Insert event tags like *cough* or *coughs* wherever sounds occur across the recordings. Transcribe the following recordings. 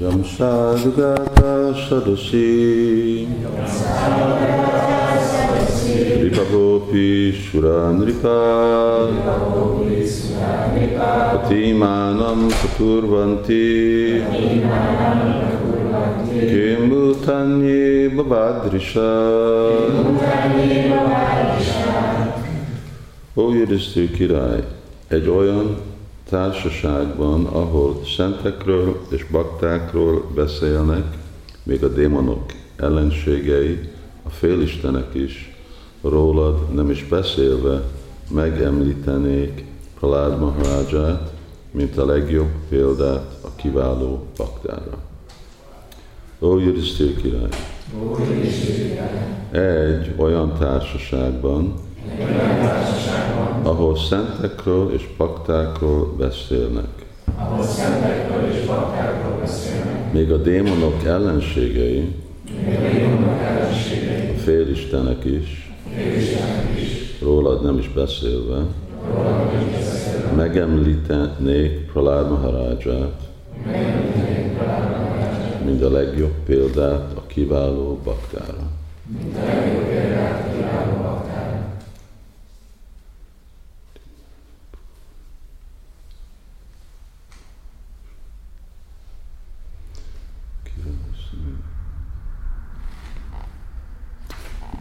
Jamsadgata Sadasi Ripagopi Suranripa Patimanam Katurvanti Kimbutanyi Babadrisha Ó Judisztő király, egy olyan társaságban, ahol szentekről és baktákról beszélnek, még a démonok ellenségei, a félistenek is, rólad nem is beszélve megemlítenék Pralád Maharaját, mint a legjobb példát a kiváló baktára. Ó, Judisztír király! Egy olyan társaságban, ahol szentekről és paktákról beszélnek. ahol szentekről és baktákról beszélnek, Még a démonok ellenségei, még a démonok ellenségei, a félistenek is, félistenek is, rólad nem is beszélve, rólad nem beszélve, megemlítenék Pralád Maharaját, mint a legjobb példát a kiváló baktára. mint a legjobb példát a kiváló baktára.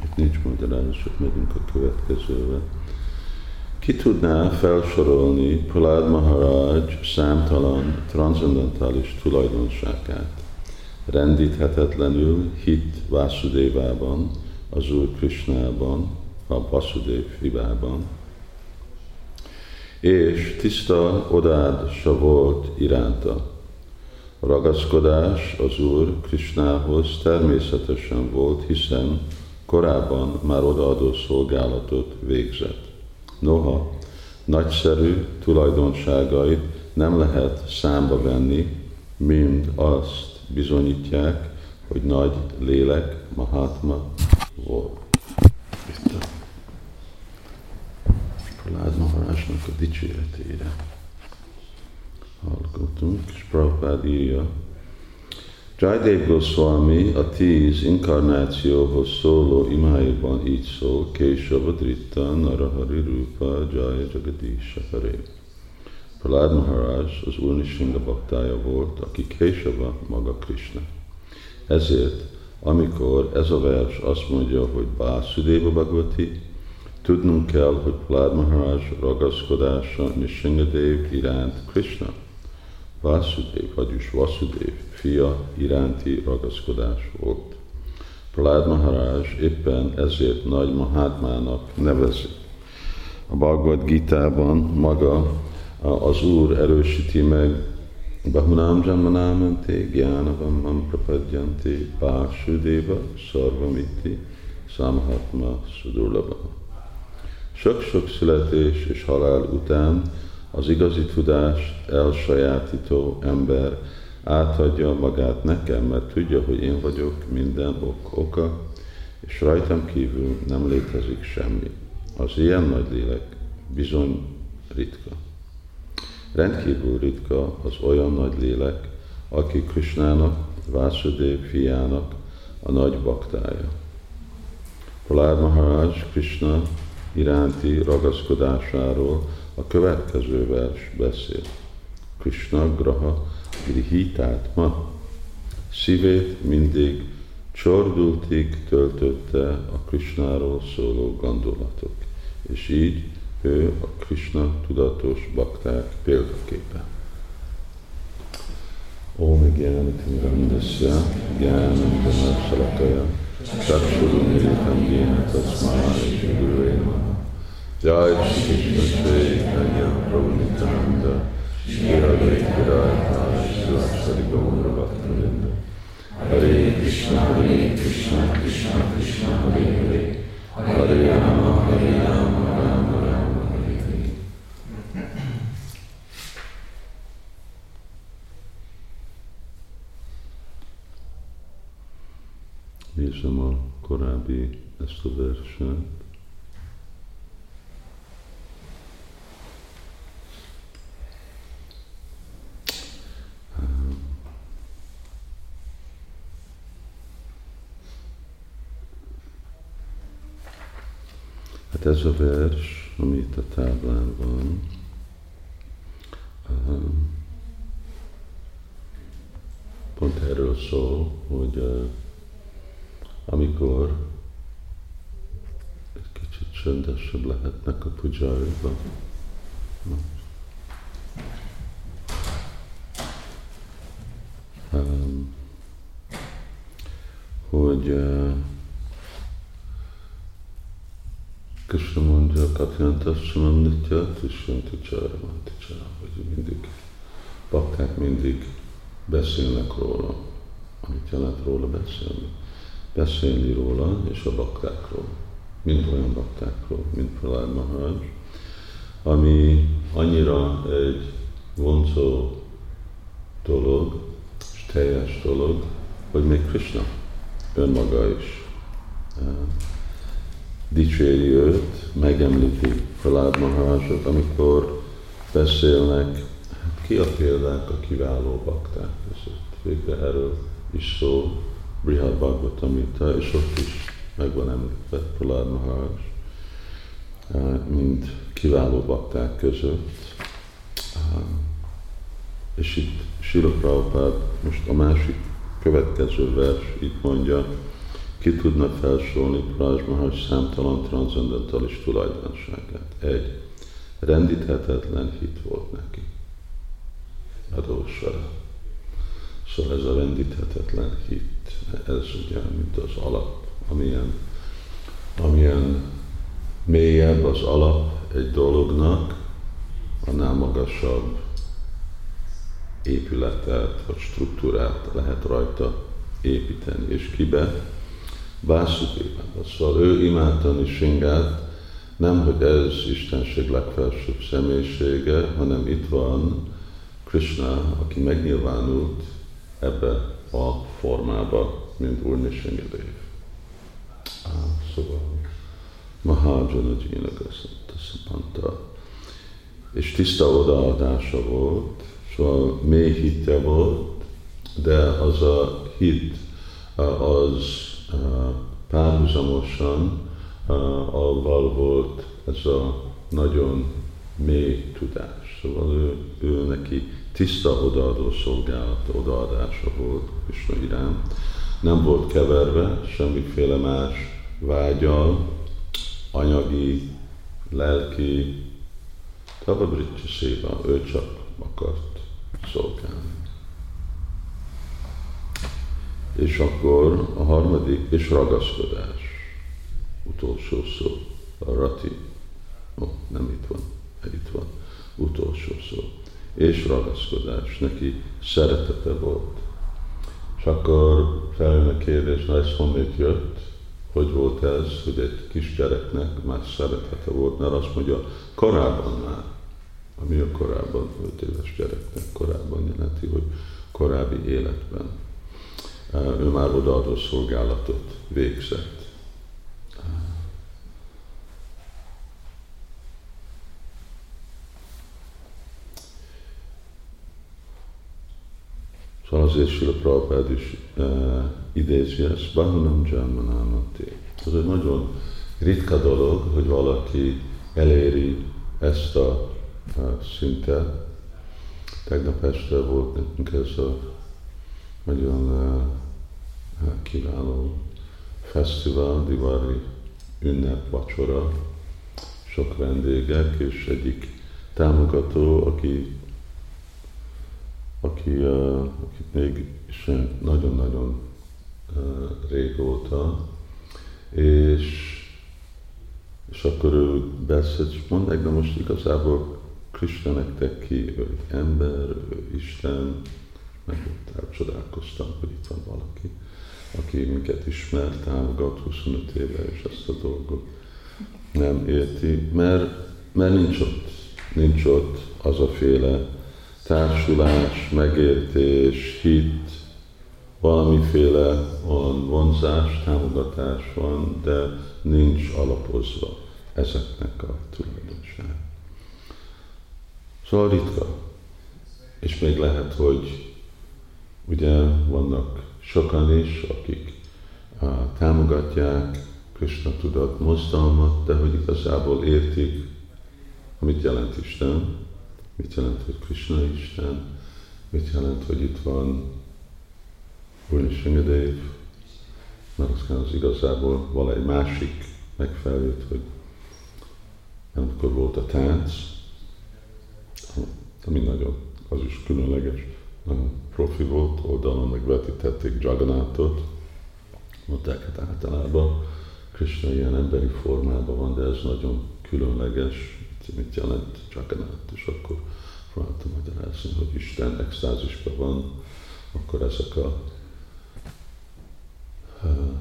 Itt nincs magyarázat, megyünk a következőre. Ki tudná felsorolni Pralád Maharaj számtalan transzendentális tulajdonságát? Rendíthetetlenül hit Vásudévában, az Úr Krishnában, a Vasudév hibában, és tiszta odása volt iránta. Ragaszkodás az Úr Krishnához természetesen volt, hiszen korábban már odaadó szolgálatot végzett. Noha nagyszerű tulajdonságait nem lehet számba venni, mind azt bizonyítják, hogy nagy lélek Mahatma volt. Itt a Pralád Maharásnak a dicséretére hallgatunk, és Prabhupád írja, Jaidev Goswami a tíz inkarnációhoz szóló imáiban így szól, Késava Dritta Narahari Rupa Jaya Jagadisha Hare. Pralád Maharaj az Úr Nishinga baktája volt, aki Késava maga Krishna. Ezért, amikor ez a vers azt mondja, hogy Básudéva Bhagavati, tudnunk kell, hogy Pralád Maharaj ragaszkodása Nishingadev iránt Krishna. Vasudev, vagyis Vasudev fia iránti ragaszkodás volt. Pralád Maharaj éppen ezért nagy Mahatmának nevezi. A Bhagavad Gita-ban maga az Úr erősíti meg Bahunam Janmanamante Gyánavamam Prapadjanti Vásudeva Sarvamiti Samhatma Sudurlava. Sok-sok születés és halál után az igazi tudást elsajátító ember átadja magát nekem, mert tudja, hogy én vagyok minden ok oka, és rajtam kívül nem létezik semmi. Az ilyen nagy lélek bizony ritka. Rendkívül ritka az olyan nagy lélek, aki Krishnának, Vásudév fiának a nagy baktája. Pralád Maharaj Krishna iránti ragaszkodásáról a következő vers beszél. Krishna Graha Grihitát ma szívét mindig csordultig töltötte a Krishnáról szóló gondolatok, és így ő a Krishna tudatos bakták példaképe. Om Gyánatimirandasya Gyánandana Salakaya Chakshurumilitam Gyena Tasmai Gurve Namaha Jai Krishna Chaitanya Prabhu Nityananda Shri Advaita Gadadhara Shri Gaura Bhaktivinoda Hare Krishna Hare Krishna Krishna Krishna Hare Hare Hare Rama Hare Rama Rama Rama Hare Hare Nézem a korábbi ezt a verset. Hát ez a vers, ami itt a táblán van, pont erről szól, hogy amikor egy kicsit csöndesebb lehetnek a pujájukban, um, hogy uh, Krishna mondja, Katyantassamam Nitya, Trisyanti Csaramanti Csara, hogy mindig, bakták mindig beszélnek róla, amit jelent róla beszélni. Beszélni róla és a baktákról, mint olyan baktákról, mint Pralád Maharaj, ami annyira egy vonzó dolog, és teljes dolog, hogy még Krishna önmaga is uh, dicséri őt, megemlíti Pralád Maharajot, amikor beszélnek, hát ki a példák a kiváló bakták között. Végre erről is szól Brihad Bhagavatamita, és ott is megvan említve Pralád Maharaj, uh, mint kiváló bakták között. Uh, és itt Sila Prabhupád most a másik következő vers itt mondja, ki tudna felsorolni Prajs Mahaj számtalan transzendentális tulajdonságát. Egy, rendíthetetlen hit volt neki. Adósra. Szóval ez a rendíthetetlen hit, ez ugye, mint az alap, amilyen, amilyen mélyebb az alap egy dolognak, annál magasabb épületet vagy struktúrát lehet rajta építeni. És kibe? Vásudévában. Szóval ő imádta Singát, nem, hogy ez Istenség legfelsőbb személyisége, hanem itt van Krishna, aki megnyilvánult ebbe a formába, mint Úr Nishingadev. Szóval Mahajana Jina mondta. És tiszta odaadása volt, Szóval mély hitje volt, de az a hit az párhuzamosan avval volt ez a nagyon mély tudás. Szóval ő, ő neki tiszta odaadó szolgálat, odaadása volt Krishna iránt. Nem volt keverve semmiféle más vágyal, anyagi, lelki, Tavabritya széva, ő csak akart szolgálni. És akkor a harmadik, és ragaszkodás. Utolsó szó, a rati. Ó, nem itt van, itt van. Utolsó szó. És ragaszkodás. Neki szeretete volt. És akkor feljön a kérdés, na ez honnét jött? Hogy volt ez, hogy egy kisgyereknek már szeretete volt, mert azt mondja, korábban már ami a korábban 5 éves gyereknek korábban jelenti, hogy korábbi életben ő már odaadó szolgálatot végzett. Szóval azért Sila Prabhupád is uh, idézi ezt, Bahunam Janmanamati. Ez egy nagyon ritka dolog, hogy valaki eléri ezt a szinte. Tegnap este volt nekünk ez a nagyon kiváló fesztivál, ünnep vacsora, sok vendégek, és egyik támogató, aki, aki, akit még nagyon-nagyon régóta, és, és akkor ő beszélt, és mondták, de most igazából Krishna nektek ki, ő ember, ő Isten, meg ott elcsodálkoztam, hogy itt van valaki, aki minket ismer, támogat 25 éve, és ezt a dolgot nem érti, mert, mert nincs ott, nincs ott az a féle társulás, megértés, hit, valamiféle olyan vonzás, támogatás van, de nincs alapozva ezeknek a tulajdonság. Szóval ritka. És még lehet, hogy ugye vannak sokan is, akik uh, támogatják Krishna tudat mozdalmat, de hogy igazából értik, amit jelent Isten, mit jelent, hogy Krishna Isten, mit jelent, hogy itt van Purni Singadev, mert aztán az igazából vala egy másik megfelelőt, hogy amikor volt a tánc, ami nagyon, az is különleges, profi volt, oldalon megvetítették Jagannathot, mondták, hát általában. Krishna ilyen emberi formában van, de ez nagyon különleges, mit jelent Jagannath, és akkor próbáltam magyarázni, hogy Isten extázisban van, akkor ezek a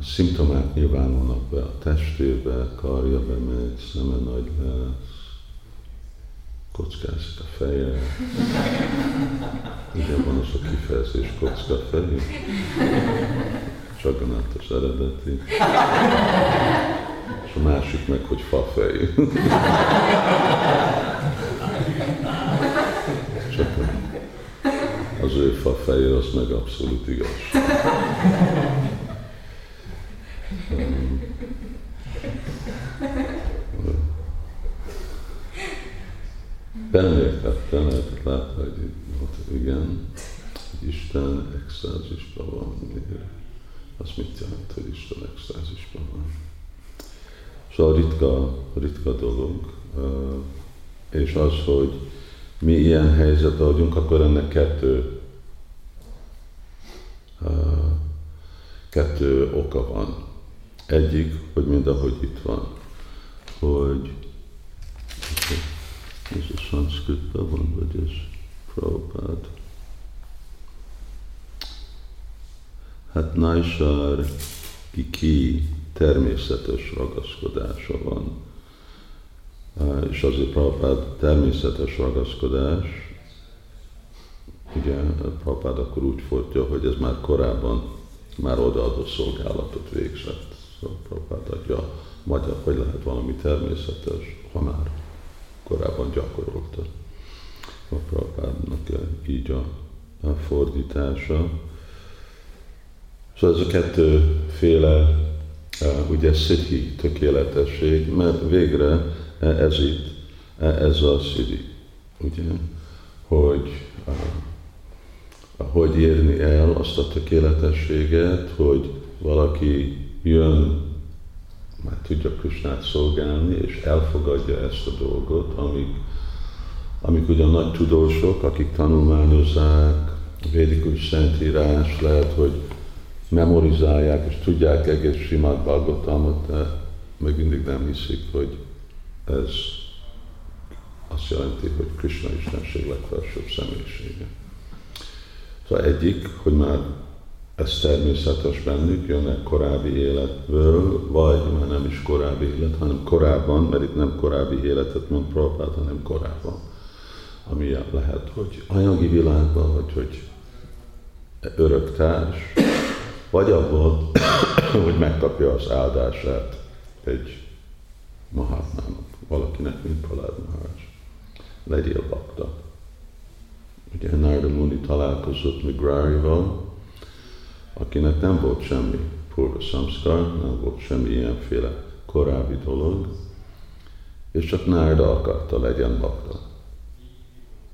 szimptomák nyilvánulnak be a testébe, karja bemegy, szeme nagy lesz, kockázik a feje. Ugye van az a kifejezés kocka fejű? Csaganát az eredeti. És a másik meg, hogy fa fejű. Csak az ő fa feje, az meg abszolút igaz. Belemértette, lehetett látni, hogy volt, igen, hogy Isten extázisban van. Az mit jelent, hogy Isten extázisban van? Szóval ritka, ritka dolog. És az, hogy mi ilyen helyzet vagyunk, akkor ennek kettő, kettő oka van. Egyik, hogy mind ahogy itt van, hogy ez a szanszkritben van, vagy ez Prabhupád. Hát Naisar ki természetes ragaszkodása van. És azért Prabhupád természetes ragaszkodás, ugye Prabhupád akkor úgy fordja, hogy ez már korábban már odaadott szolgálatot végzett. Szóval Prabhupád adja magyar, hogy lehet valami természetes, ha már korábban gyakorolta. A Prabhupádnak így a, a fordítása. Szóval ez a kettőféle ugye szidhi tökéletesség, mert végre ez itt, ez a szidhi, ugye, hogy hogy érni el azt a tökéletességet, hogy valaki jön, már tudja Krisnát szolgálni, és elfogadja ezt a dolgot, amik, amik ugyan nagy tudósok, akik tanulmányozzák, védikus szentírás, lehet, hogy memorizálják, és tudják egész simát Bhagavatamot, de még mindig nem hiszik, hogy ez azt jelenti, hogy Krishna Istenség legfelsőbb személyisége. Szóval egyik, hogy már ez természetes bennük, jönnek korábbi életből, vagy már nem is korábbi élet, hanem korábban, mert itt nem korábbi életet mond Prabhupád, hanem korábban. Ami lehet, hogy anyagi világban, vagy hogy öröktárs, vagy abban, *coughs* hogy megkapja az áldását egy Mahatmának, valakinek, mint Palád Maharaj. Legyél bakta. Ugye Narda Muni találkozott Migrarival, akinek nem volt semmi purva samskar, nem volt semmi ilyenféle korábbi dolog, és csak Nárda akarta legyen bakta.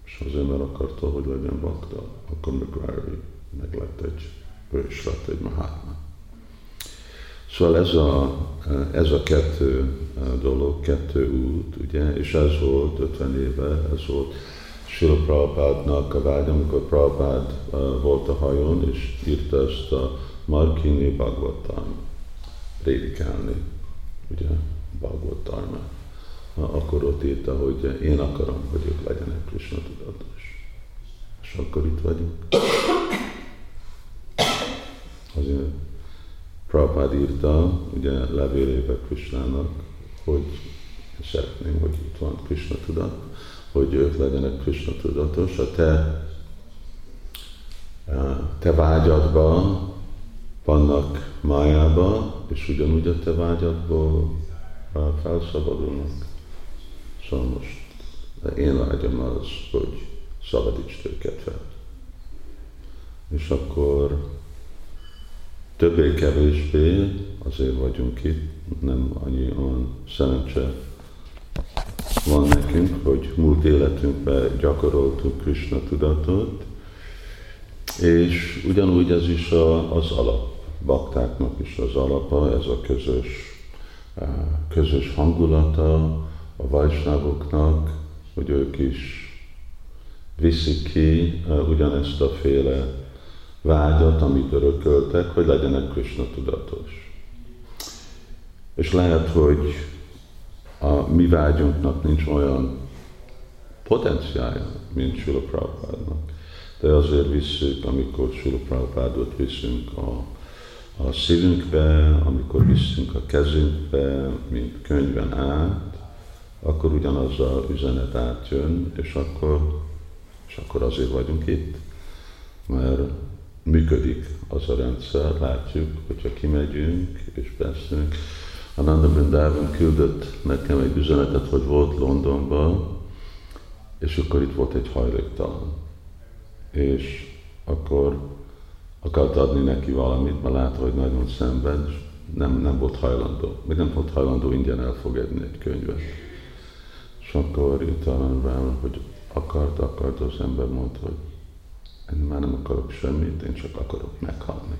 És azért, mert akarta, hogy legyen bakta, akkor Migrari meg egy, ő is lett egy Mahatma. Szóval ez a, ez a kettő dolog, kettő út, ugye, és ez volt 50 éve, ez volt Sila Prabhupádnak a vágy, amikor Prabhupád uh, volt a hajón, és írta ezt a Markini Bhagavatam prédikálni, ugye, Bhagavatam. Akkor ott írta, hogy én akarom, hogy ők legyenek Krishna tudatos. És akkor itt vagyunk. Azért Prabhupád írta, ugye levélébe Krishnának, hogy szeretném, hogy itt van Krishna tudat, hogy ők legyenek Krishna tudatos, a te, te vágyadban vannak májába, és ugyanúgy a te vágyadból felszabadulnak. Szóval most én vágyam az, hogy szabadítsd őket fel. És akkor többé-kevésbé azért vagyunk itt, nem annyi olyan szerencse van nekünk, hogy múlt életünkben gyakoroltuk Krishna tudatot, és ugyanúgy ez is a, az alap, baktáknak is az alapa, ez a közös, közös hangulata a vajsnávoknak, hogy ők is viszik ki ugyanezt a féle vágyat, amit örököltek, hogy legyenek Krishna tudatos. És lehet, hogy a mi vágyunknak nincs olyan potenciálja, mint Sula Prabhupádnak. De azért visszük, amikor Sula Prabhupádot viszünk a, a szívünkbe, amikor visszünk a kezünkbe, mint könyven át, akkor ugyanaz a üzenet átjön, és akkor, és akkor azért vagyunk itt. Mert működik az a rendszer, látjuk, hogyha kimegyünk és beszélünk. Ananda Brindában küldött nekem egy üzenetet, hogy volt Londonban, és akkor itt volt egy hajléktalan. És akkor akart adni neki valamit, mert látta, hogy nagyon szenved, és nem, nem volt hajlandó. Még nem volt hajlandó ingyen elfogadni egy könyvet. És akkor jött rá, hogy akart, akart, az ember mondta, hogy én már nem akarok semmit, én csak akarok meghalni.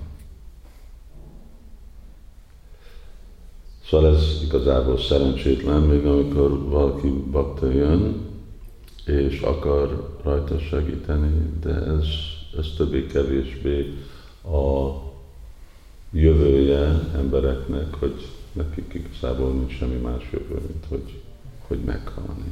Szóval ez igazából szerencsétlen, még amikor valaki bakta jön, és akar rajta segíteni, de ez, ez többé-kevésbé a jövője embereknek, hogy nekik igazából nincs semmi más jövő, mint hogy, hogy meghalni.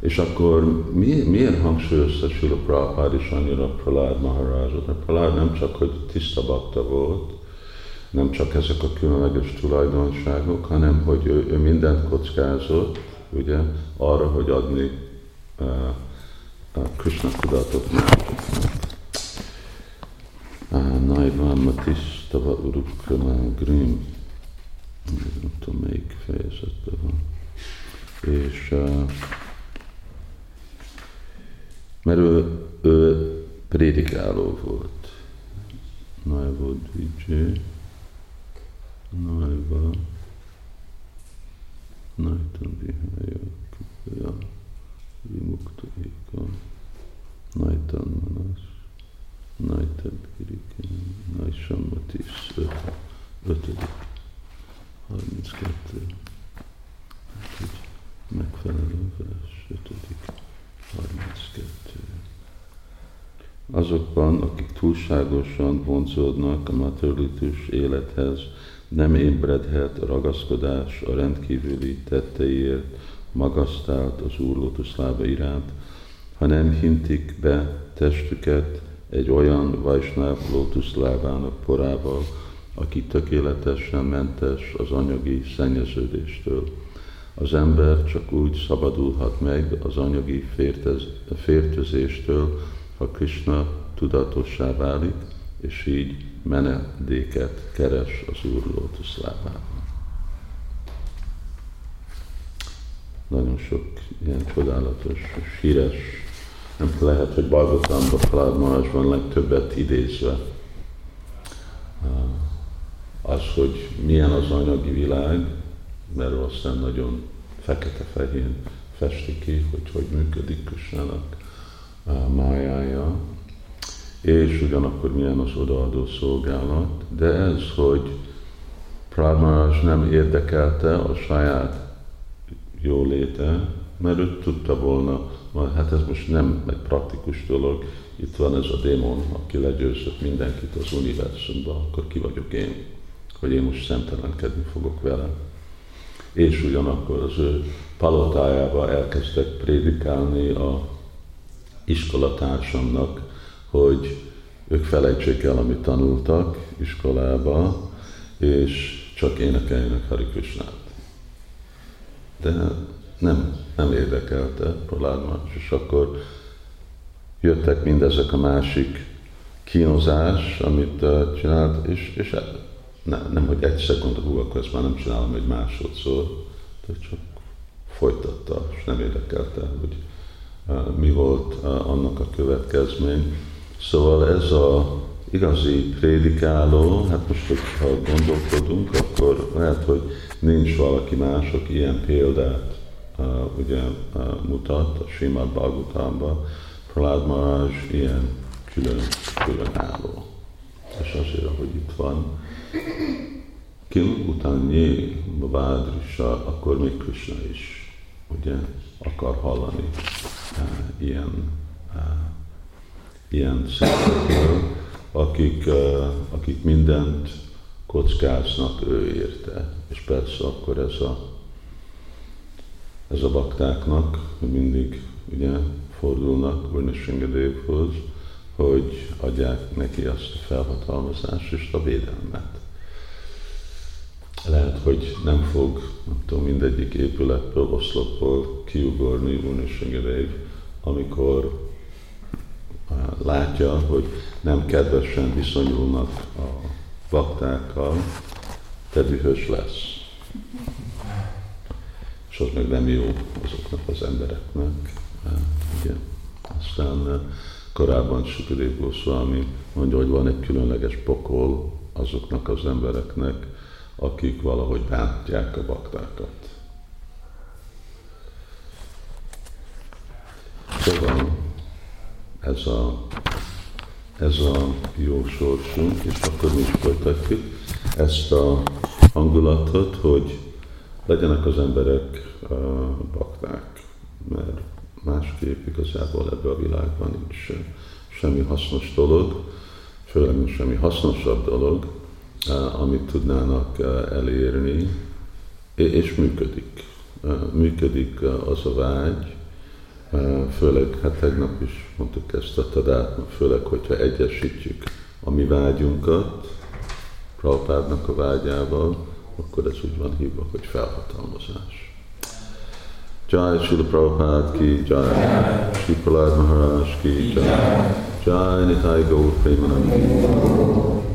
És akkor mi, miért hangsúlyozta Sula Prabhupád is annyira Pralád Maharajot? Mert Pralád nem csak, hogy tiszta bakta volt, nem csak ezek a különleges tulajdonságok, hanem hogy ő, ő mindent kockázott, ugye, arra, hogy adni uh, uh, Krishna tudatot másoknak. Naivam Matisztava Urukrama Grim, nem tudom melyik fejezetben van. És uh, mert ő, ő prédikáló volt. Naiva Dvijé, Naiva, Naita Vihaya, Kipaya, Vimukta Eka, Naitan Manas, Naita Birikin, Naisammatis, öt, ötödik, 32. Hát, megfelelő vers, ötödik. 32. Azokban, akik túlságosan vonzódnak a materialitus élethez, nem ébredhet ragaszkodás a rendkívüli tetteiért, magasztált az Úr lótuszlába iránt, hanem hintik be testüket egy olyan Vajsnáv lótuszlávának porával, aki tökéletesen mentes az anyagi szennyeződéstől az ember csak úgy szabadulhat meg az anyagi fértez, fértezéstől, ha Krishna tudatossá válik, és így menedéket keres az Úr lótuszlábában. Nagyon sok ilyen csodálatos, híres, nem lehet, hogy Bhagavatamban, Prahlad van legtöbbet idézve. Az, hogy milyen az anyagi világ, mert aztán nagyon fekete-fehér festi ki, hogy hogy működik Kösnának a májája, és ugyanakkor milyen az odaadó szolgálat, de ez, hogy Pramaraj nem érdekelte a saját jóléte, mert ő tudta volna, hát ez most nem egy praktikus dolog, itt van ez a démon, aki legyőzött mindenkit az univerzumban, akkor ki vagyok én, hogy én most szemtelenkedni fogok vele és ugyanakkor az ő palotájába elkezdtek prédikálni a iskolatársamnak, hogy ők felejtsék el, amit tanultak iskolába, és csak énekeljenek Hari Krishnát. De nem, nem érdekelte Prahlad és akkor jöttek mindezek a másik kínozás, amit csinált, és, és ne, nem, hogy egy szekund, hú, akkor ezt már nem csinálom egy másodszor, de csak folytatta, és nem érdekelte, hogy uh, mi volt uh, annak a következmény. Szóval ez a igazi prédikáló, hát most, ha gondolkodunk, akkor lehet, hogy nincs valaki más, aki ilyen példát uh, ugye uh, mutat a Simad Bhagavatamban. Prahlad Maharaj ilyen külön, különálló. És azért, hogy itt van, Kim utányi Vádrisa, akkor még Krishna is ugye akar hallani uh, ilyen, uh, ilyen szintről, akik, uh, akik mindent kockáznak ő érte. És persze akkor ez a, ez a baktáknak mindig ugye fordulnak Vörnösengedévhoz, hogy adják neki azt a felhatalmazást és a védelmet. Lehet, hogy nem fog, nem tudom, mindegyik épületből, oszlopból kiugorni Vörnösengedév, amikor látja, hogy nem kedvesen viszonyulnak a baktákkal, te dühös lesz. És az meg nem jó azoknak az embereknek. Igen. Aztán korábban Sukadev Goswami mondja, hogy van egy különleges pokol azoknak az embereknek, akik valahogy bántják a baktákat. Szóval ez a, ez a jó sorsunk, és akkor mi is folytatjuk ezt a hangulatot, hogy legyenek az emberek uh, bakták, mert másképp igazából ebben a világban nincs semmi hasznos dolog, főleg nincs semmi hasznosabb dolog, uh, amit tudnának uh, elérni, és működik. Működik az a vágy, főleg, hát tegnap is mondtuk ezt a tadát, főleg, hogyha egyesítjük a mi vágyunkat, Prabhupádnak a vágyával, akkor ez úgy van hívva, hogy felhatalmazás. Jai Srila Prabhupada ki, Jai Sri Prahlad Maharaj ki, Jai Jai Nitai Gaur Premanandi.